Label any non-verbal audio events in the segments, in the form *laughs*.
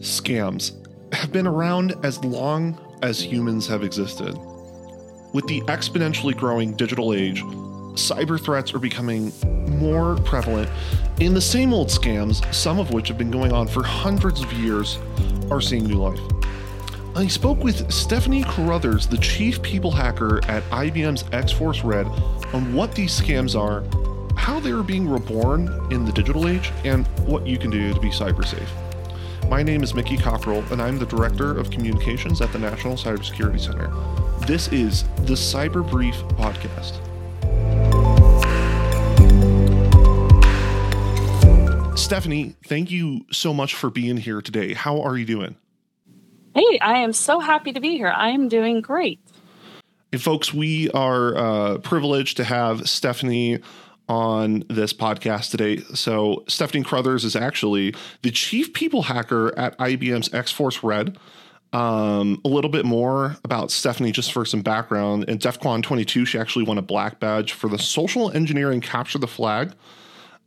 Scams have been around as long as humans have existed. With the exponentially growing digital age, cyber threats are becoming more prevalent, and the same old scams, some of which have been going on for hundreds of years, are seeing new life. I spoke with Stephanie Carruthers, the chief people hacker at IBM's X Force Red, on what these scams are, how they are being reborn in the digital age, and what you can do to be cyber safe. My name is Mickey Cockrell, and I'm the Director of Communications at the National Cybersecurity Center. This is the Cyber Brief Podcast. Stephanie, thank you so much for being here today. How are you doing? Hey, I am so happy to be here. I am doing great. Hey, folks, we are uh, privileged to have Stephanie on this podcast today. So, Stephanie Carruthers is actually the chief people hacker at IBM's X Force Red. Um, a little bit more about Stephanie, just for some background. In DEF CON 22, she actually won a black badge for the social engineering capture the flag.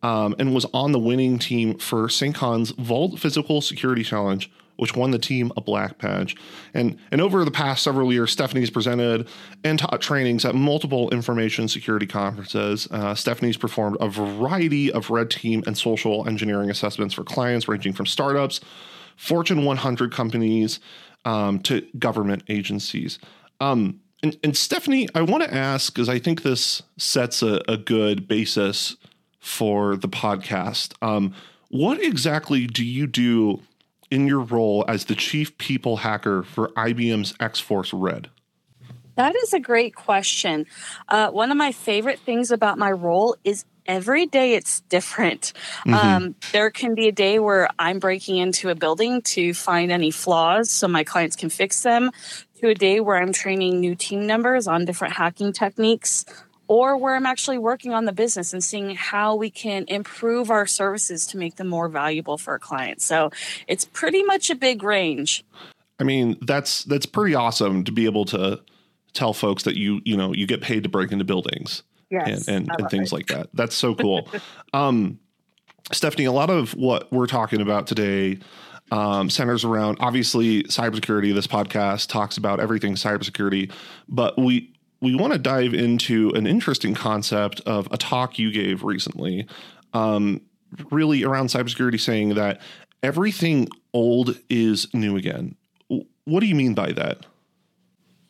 Um, and was on the winning team for SynCon's Vault Physical Security Challenge, which won the team a black badge. And, and over the past several years, Stephanie's presented and taught trainings at multiple information security conferences. Uh, Stephanie's performed a variety of red team and social engineering assessments for clients ranging from startups, Fortune 100 companies, um, to government agencies. Um, and, and, Stephanie, I want to ask, because I think this sets a, a, good basis for the podcast. Um, what exactly do you do in your role as the chief people hacker for IBM's X Force Red? That is a great question. Uh, one of my favorite things about my role is every day it's different. Mm-hmm. Um, there can be a day where I'm breaking into a building to find any flaws so my clients can fix them, to a day where I'm training new team members on different hacking techniques or where I'm actually working on the business and seeing how we can improve our services to make them more valuable for our clients. So it's pretty much a big range. I mean, that's that's pretty awesome to be able to tell folks that you you know you get paid to break into buildings yes, and and, and things it. like that. That's so cool. *laughs* um, Stephanie, a lot of what we're talking about today um, centers around obviously cybersecurity. This podcast talks about everything cybersecurity, but we we want to dive into an interesting concept of a talk you gave recently, um, really around cybersecurity, saying that everything old is new again. What do you mean by that?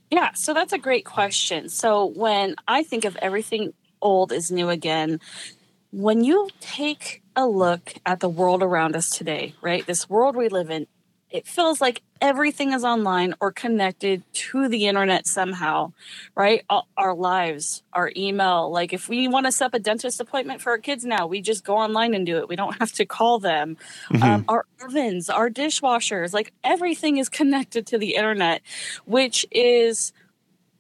Yeah, so that's a great question. So when I think of everything old is new again, when you take a look at the world around us today, right? This world we live in, it feels like everything is online or connected to the internet somehow, right? Our lives, our email. Like if we want to set up a dentist appointment for our kids now, we just go online and do it. We don't have to call them. Mm-hmm. Um, our ovens, our dishwashers, like everything is connected to the internet, which is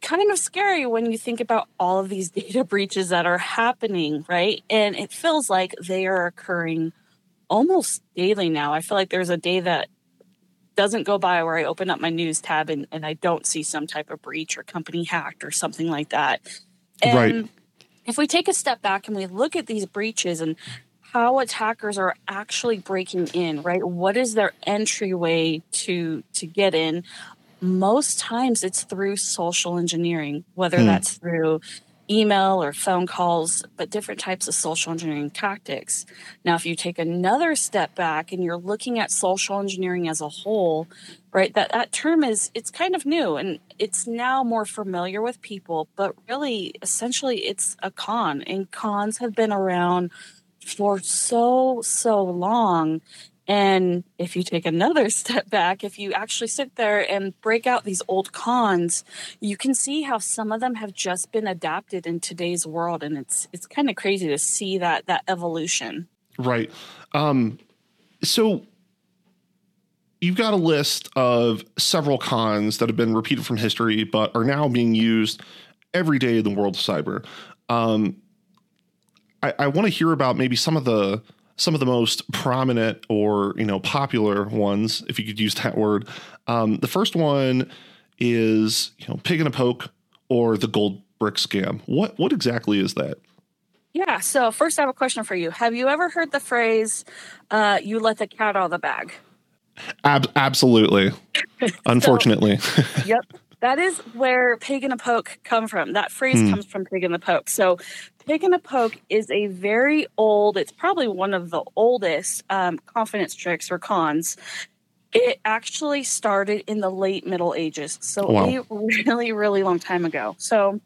kind of scary when you think about all of these *laughs* data breaches that are happening, right? And it feels like they are occurring almost daily now. I feel like there's a day that doesn't go by where I open up my news tab and, and I don't see some type of breach or company hacked or something like that. And right. if we take a step back and we look at these breaches and how attackers are actually breaking in, right? What is their entryway to to get in? Most times it's through social engineering, whether hmm. that's through email or phone calls, but different types of social engineering tactics. Now, if you take another step back and you're looking at social engineering as a whole, right, that, that term is, it's kind of new and it's now more familiar with people, but really, essentially, it's a con, and cons have been around for so, so long. And if you take another *laughs* step back, if you actually sit there and break out these old cons, you can see how some of them have just been adapted in today's world, and it's it's kind of crazy to see that that evolution. Right. Um, so you've got a list of several cons that have been repeated from history, but are now being used every day in the world of cyber. Um, I, I want to hear about maybe some of the some of the most prominent or you know popular ones, if you could use that word. Um, the first one is you know pig in a poke or the gold brick scam. What what exactly is that? Yeah. So first, I have a question for you. Have you ever heard the phrase uh, "you let the cat out of the bag"? Ab- absolutely. *laughs* Unfortunately. so, yep. That is where pig in a poke come from. That phrase hmm. comes from pig in the poke. So pig in a poke is a very old, it's probably one of the oldest um, confidence tricks or cons. It actually started in the late Middle Ages. So wow. a really, really long time ago. So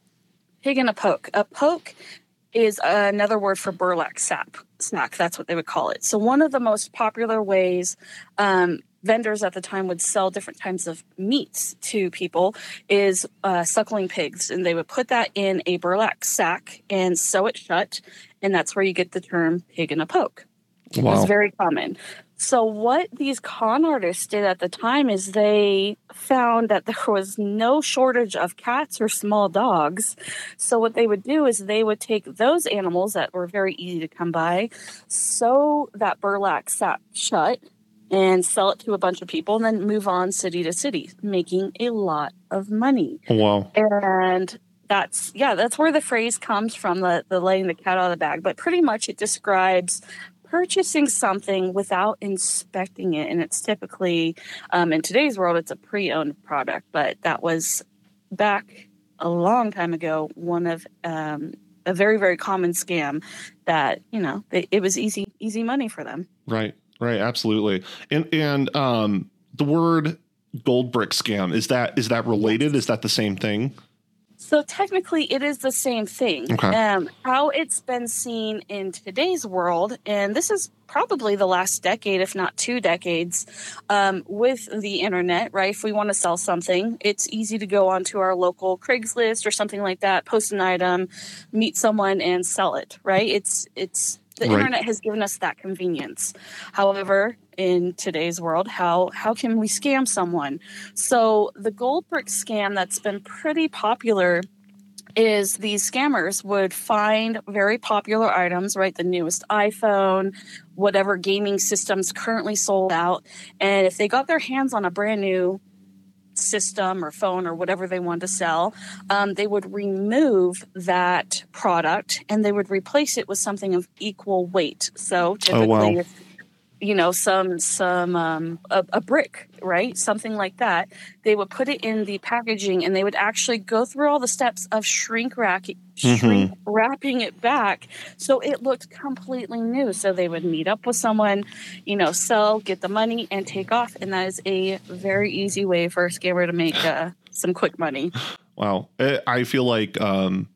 pig in a poke. A poke is another word for burlap sack. Snack. That's what they would call it. So one of the most popular ways um, vendors at the time would sell different types of meats to people is uh, suckling pigs, and they would put that in a burlap sack and sew it shut, and that's where you get the term "pig in a poke." Wow. It was very common. So, what these con artists did at the time is they found that *laughs* there was no shortage of cats or small dogs. So, what they would do is they would take those animals that were very easy to come by, sew that burlap sack shut, and sell it to a bunch of people and then move on city to city, making a lot of money. Wow. And that's yeah, that's where the phrase comes from, the the laying the cat out of the bag. But pretty much it describes purchasing something without inspecting it. And it's typically um, in today's world it's a pre-owned product, but that was back a long time ago, one of um, a very, very common scam that, you know, it, it was easy, easy money for them. Right. Right, absolutely. And and um the word gold brick scam is that is that related? Is that the same thing? So technically, it is the same thing. Okay. Um, how it's been seen in today's world, and this is probably the last decade, if not two decades, um, with the internet. Right, if we want to sell something, it's easy to go onto our local Craigslist or something like that, post an item, meet someone, and sell it. Right, it's it's the right. internet has given us that convenience. However, in today's world, how how can we scam someone? So the gold brick scam that's been pretty popular is these scammers would find very popular items, right? The newest iPhone, whatever gaming systems currently sold out. And if they got their hands on a brand new system or phone or whatever they want to sell, um, they would remove that product and they would replace it with something of equal weight. So typically, oh, wow you know some some um, a, a, brick right? Something like that. They would put it in the packaging and they would actually go through all the steps of shrink mm-hmm. shrink wrapping it back. So it looked completely new. So they would meet up with someone you know sell get the money and take off. And that is a very easy way for a scammer to make uh, some quick money. Wow. I feel like um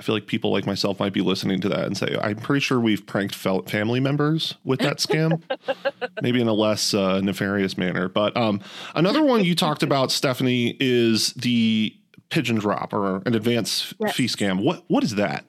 I feel like people like myself might be listening to that and say, I'm pretty sure we've pranked family members with that scam, *laughs* maybe in a less uh, nefarious manner. But um, another one you talked about, Stephanie, is the pigeon drop or an advance yes. fee scam. What What is that?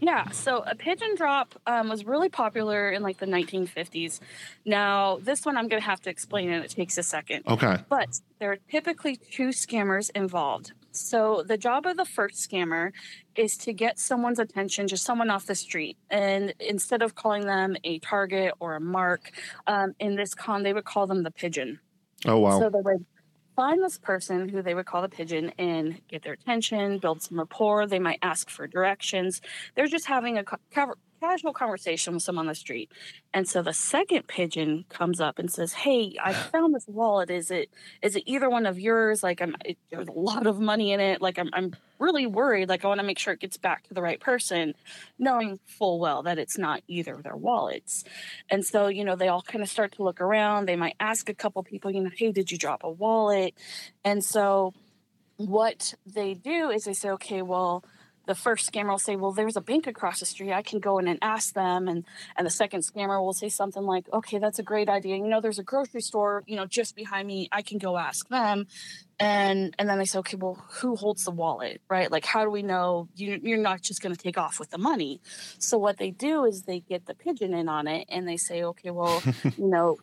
Yeah, so a pigeon drop um, was really popular in like the 1950s. Now, this one I'm going to have to explain and it takes a second. Okay. But there are typically two scammers involved. So, the job of the first scammer is to get someone's attention, just someone off the street. And instead of calling them a target or a mark, um, in this con, they would call them the pigeon. Oh, wow. So, they would find this person who they would call the pigeon and get their attention, build some rapport. They might ask for directions. They're just having a cover casual conversation with someone on the street. And so the second pigeon comes up and says, "Hey, I *sighs* found this wallet. Is it is it either one of yours? Like, I'm it, there's a lot of money in it. Like, I'm I'm really worried. Like, I want to make sure it gets back to the right person, knowing full well that it's not either of their wallets. And so, you know, they all kind of start to look around. They might ask a couple people, you know, "Hey, did you drop a wallet?" And so, what they do is they say, "Okay, well." The first scammer will say, "Well, there's a bank across the street. I can go in and ask them." And and the second scammer will say something like, "Okay, that's a great idea. You know, there's a grocery store, you know, just behind me. I can go ask them." And and then they say, "Okay, well, who holds the wallet, right? Like, how do we know you, you're not just going to take off with the money?" So what they do is they get the pigeon in on it, and they say, "Okay, well, *laughs* you know,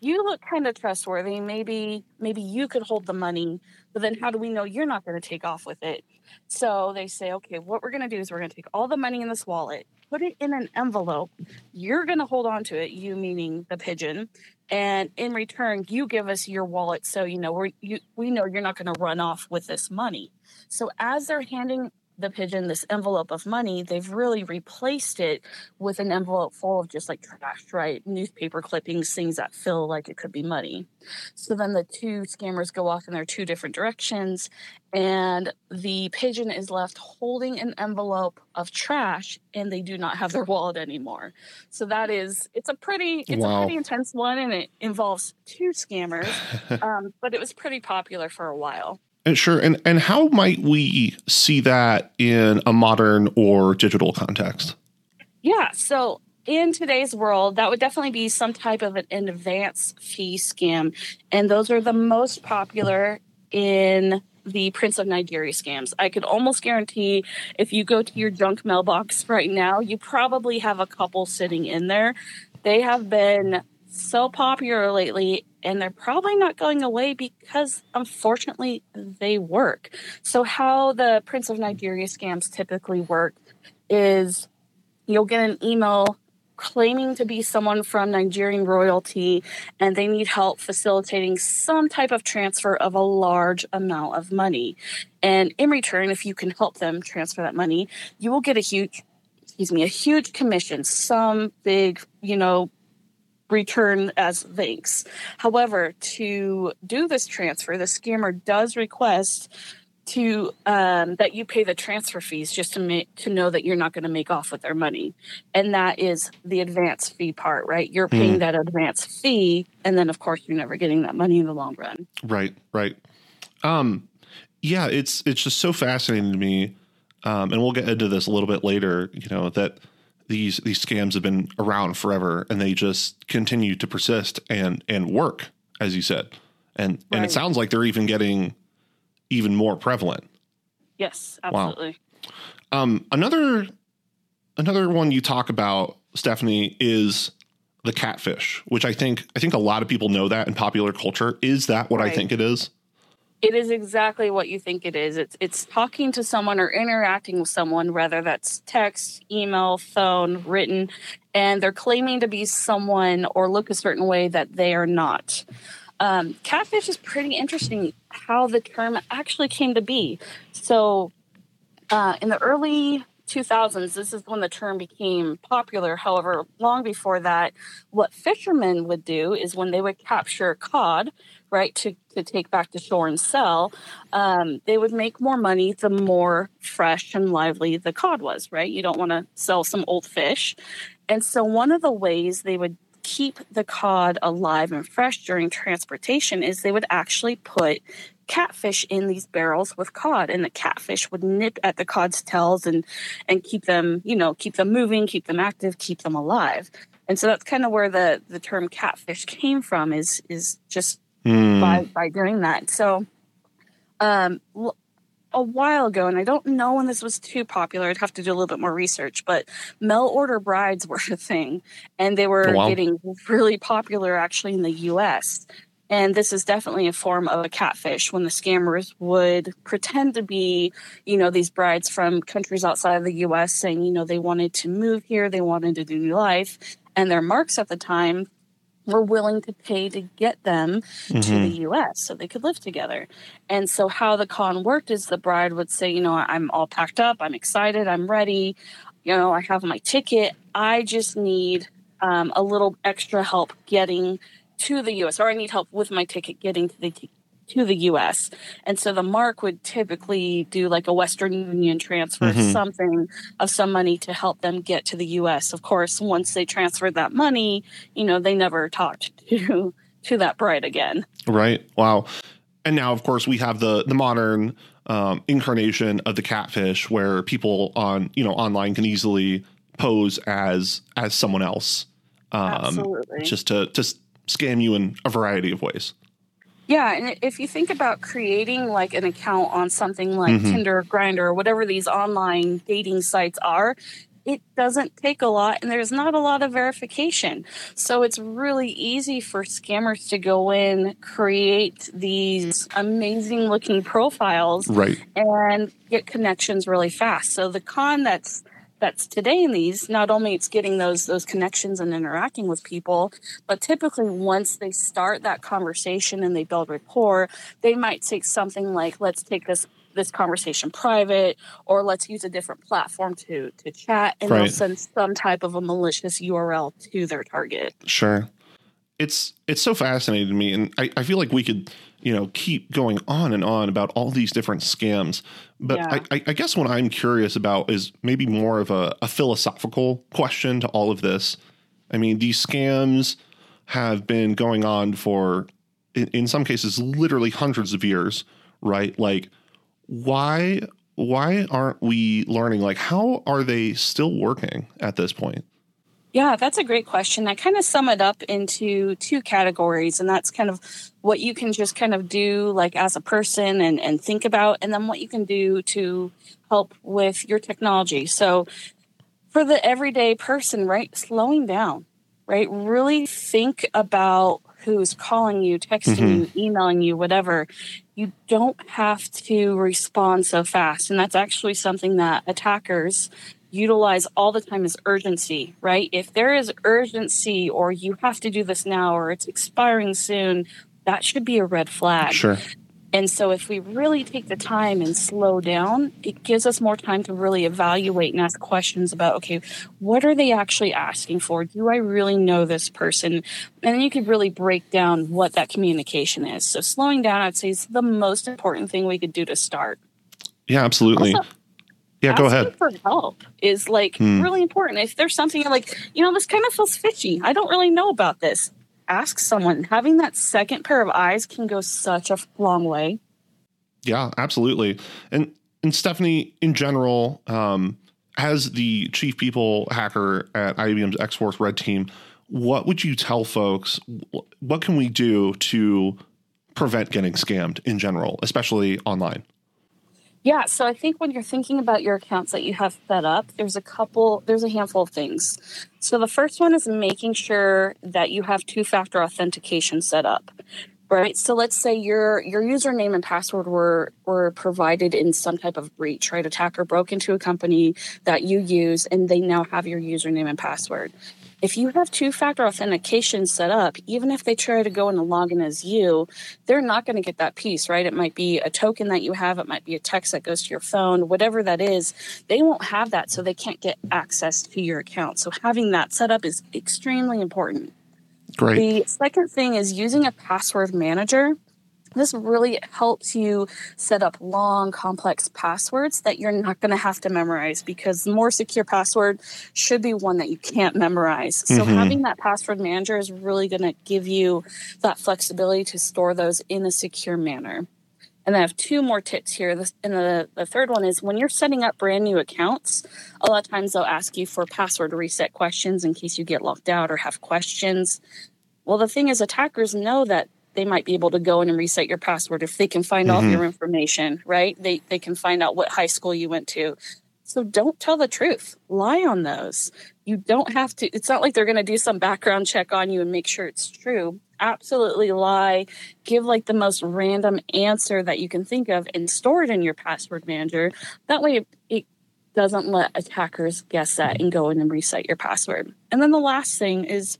you look kind of trustworthy. Maybe maybe you could hold the money." But then how do we know you're not going to take off with it? So they say, okay, what we're going to do is we're going to take all the money in this wallet, put it in an envelope. You're going to hold on to it, you meaning the pigeon. And in return, you give us your wallet. So, you know, we you, we know you're not going to run off with this money. So as they're handing the pigeon this envelope of money, they've really replaced it with an envelope full of just like trash, right? Newspaper clippings, things that feel like it could be money. So then the two scammers go off in their two different directions, and the pigeon is left holding an envelope of trash, and they do not have their wallet anymore. So that is, it's a pretty, it's wow. a pretty intense one, and it involves two scammers, *laughs* um, but it was pretty popular for a while. And sure. And and how might we see that in a modern or digital context? Yeah. So in today's world, that would definitely be some type of an advance fee scam. And those are the most popular in the Prince of Nigeria scams. I could almost guarantee if you go to your junk mailbox *laughs* right now, you probably have a couple sitting in there. They have been so popular lately and they're probably not going away because unfortunately they work. So, how the Prince of Nigeria scams typically work is you'll get an email claiming to be someone from Nigerian royalty and they need help facilitating some type of transfer of a large amount of money. And in return, if you can help them transfer that money, you will get a huge excuse me, a huge commission, some big, you know, return as thanks. However, to do this transfer, the scammer does request to um, that you pay the transfer fees just to make to know that you're not going to make off with their money, and that is the advance fee part, right? You're paying mm. that advance fee, and then of course you're never getting that money in the long run. Right, right. Um, yeah, it's it's just so fascinating to me, um, and we'll get into this a little bit later. You know that these these scams have been around forever and they just continue to persist and and work as you said and right. and it sounds like they're even getting even more prevalent yes absolutely wow. um another another one you talk about stephanie is the catfish which i think i think a lot of people know that in popular culture is that what right. i think it is it is exactly what you think it is. It's it's talking to someone or interacting with someone, whether that's text, email, phone, written, and they're claiming to be someone or look a certain way that they are not. Um, catfish is pretty interesting how the term actually came to be. So, uh, in the early 2000s, this is when the term became popular. However, long before that, what fishermen would do is when they would capture cod, right, to, to take back to shore and sell, um, they would make more money the more fresh and lively the cod was, right? You don't want to sell some old fish. And so, one of the ways they would keep the cod alive and fresh during transportation is they would actually put catfish in these barrels with cod and the catfish would nip at the cod's tails and and keep them you know keep them moving keep them active keep them alive and so that's kind of where the the term catfish came from is is just mm. by by doing that. So, um, a while ago, and I don't know when this was too popular. I'd have to do a little bit more research, but mail order brides *laughs* were a thing, and they were oh, wow. getting really popular actually in the U.S. And this is definitely a form of a catfish when the scammers would pretend to be, you know, these brides from countries outside of the US saying, you know, they wanted to move here, they wanted to do new life. And their marks at the time were willing to pay to get them mm-hmm. to the US so they could live together. And so, how the con worked is the bride would say, You know, I'm all packed up, I'm excited, I'm ready, you know, I have my ticket. I just need um, a little extra help getting to the US, or I need help with my ticket getting to the to the US. And so the mark would typically do like a Western Union transfer, mm-hmm. something of some money to help them get to the US. Of course, once they transferred that money, you know, they never talked *laughs* to to that bride again. Right. Wow. And now of course we have the the modern um, incarnation of the catfish where people on, you know, online can easily pose as as someone else. Um, Absolutely. just to to scam you in a variety of ways. Yeah, and if you think about creating like an account on something like mm-hmm. Tinder, Grindr, or whatever these online dating sites are, it doesn't take a lot and there's not a lot of verification. So it's really easy for scammers to go in, create these amazing looking profiles right. and get connections really fast. So the con that's that's today in these not only it's getting those those connections and interacting with people but typically once they start that conversation and they build rapport they might take something like let's take this this conversation private or let's use a different platform to to chat and Right. they'll send some type of a malicious url to their target Sure. It's it's so fascinating to me, and I, I feel like we could you know keep going on and on about all these different scams. But Yeah. I, I, guess what I'm curious about is maybe more of a, a philosophical question to all of this. I mean, these scams have been going on for in, in some cases literally hundreds of years, right? Like why why aren't we learning like how are they still working at this point? Yeah, that's a great question. I kind of sum it up into two categories, and that's kind of what you can just kind of do like as a person and, and think about, and then what you can do to help with your technology. So for the everyday person, right, slowing down, right? Really think about who's calling you, texting mm-hmm. you, emailing you, whatever. You don't have to respond so fast. And that's actually something that attackers utilize all the time is urgency, right? If there is urgency or you have to do this now or it's expiring soon, that should be a red flag. Sure. And so, if we really take the time and slow down, it gives us more time to really evaluate and ask questions about okay, what are they actually asking for? Do I really know this person? And then you could really break down what that communication is. So, slowing down, I'd say, is the most important thing we could do to start. Yeah, absolutely. Also, yeah, go ahead. for help is like Hmm. really important. If there's something you're like, you know, this kind of feels fishy. I don't really know about this. Ask someone. Having that second pair of eyes can go such a long way. Yeah, absolutely. And and Stephanie, in general, um, as the chief people hacker at IBM's X Force Red Team, what would you tell folks? What can we do to prevent getting scammed in general, especially online? Yeah, so I think when you're thinking about your accounts that you have set up, there's a couple, there's a handful of things. So the first one is making sure that you have two-factor authentication set up. Right. So let's say your your username and password were were provided in some type of breach, right? Attacker broke into a company that you use and they now have your username and password. If you have two-factor authentication set up, even if they try to go in and log in as you, they're not going to get that piece, right? It might be a token that you have, it might be a text that goes to your phone, whatever that is. They won't have that, so they can't get access to your account. So having that set up is extremely important. Great. The second thing is using a password manager. This really helps you set up long, complex passwords that you're not going to have to memorize because the more secure password should be one that you can't memorize. So, Mhm. having that password manager is really going to give you that flexibility to store those in a secure manner. And I have two more tips here. This, and the, the third one is when you're setting up brand new accounts, a lot of times they'll ask you for password reset questions in case you get locked out or have questions. Well, the thing is, attackers know that they might be able to go in and reset your password if they can find all Mhm. your information, right? They, they can find out what high school you went to. So don't tell the truth. Lie on those. You don't have to, it's not like they're going to do some background check on you and make sure it's true. Absolutely lie. Give like the most random answer that you can think of and store it in your password manager. That way it doesn't let attackers guess that and go in and reset your password. And then the last thing is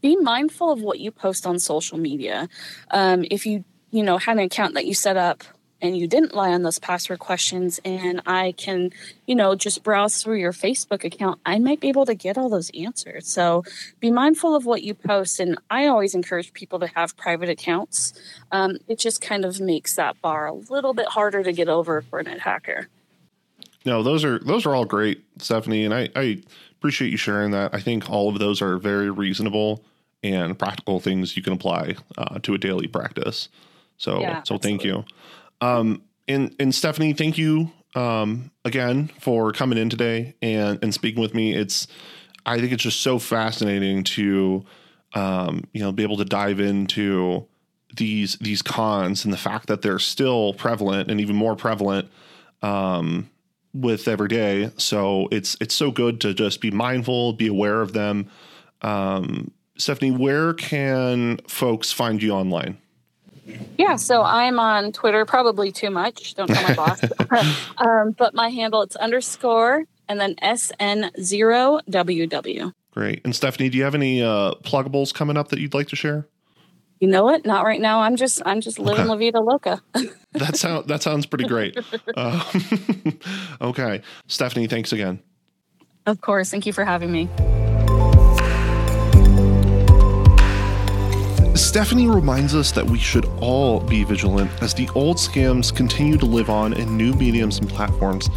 be mindful of what you post on social media. Um, if you, you know, had an account that you set up and you didn't lie on those password questions and I can, you know, just browse through your Facebook account, I might be able to get all those answers. So be mindful of what you post. And I always encourage people to have private accounts. Um, it just kind of makes that bar a little bit harder to get over for an attacker. No, those are those are all great, Stephanie, and I, I appreciate you sharing that. I think all of those are very reasonable and practical things you can apply uh, to a daily practice. So, Yeah, so thank you. Um, and and Stephanie, thank you um, again for coming in today and and speaking with me. It's I think it's just so fascinating to um, you know be able to dive into these these cons and the fact that they're still prevalent and even more prevalent um, with every day. So it's it's so good to just be mindful, be aware of them. Um, Stephanie, where can folks find you online? Yeah, so I'm on Twitter, probably too much. Don't tell my boss. *laughs* *laughs* um, but my handle it's underscore and then SN0WW. Great. And Stephanie, do you have any uh, pluggables coming up that you'd like to share? You know what? Not right now. I'm just I'm just living La Vida Loca. *laughs* that sound that sounds pretty great. Uh, *laughs* okay, Stephanie, thanks again. Of course. Thank you for having me. Stephanie reminds us that we should all be vigilant as the old scams continue to live on in new mediums and platforms,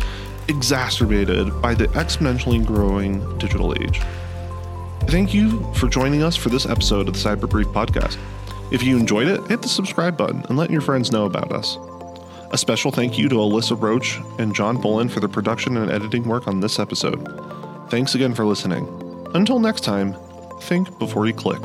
exacerbated by the exponentially growing digital age. Thank you for joining us for this episode of the Cyber Brief podcast. If you enjoyed it, hit the subscribe button and let your friends know about us. A special thank you to Alyssa Roach and John Bullen for the production and editing work on this episode. Thanks again for listening. Until next time, think before you click.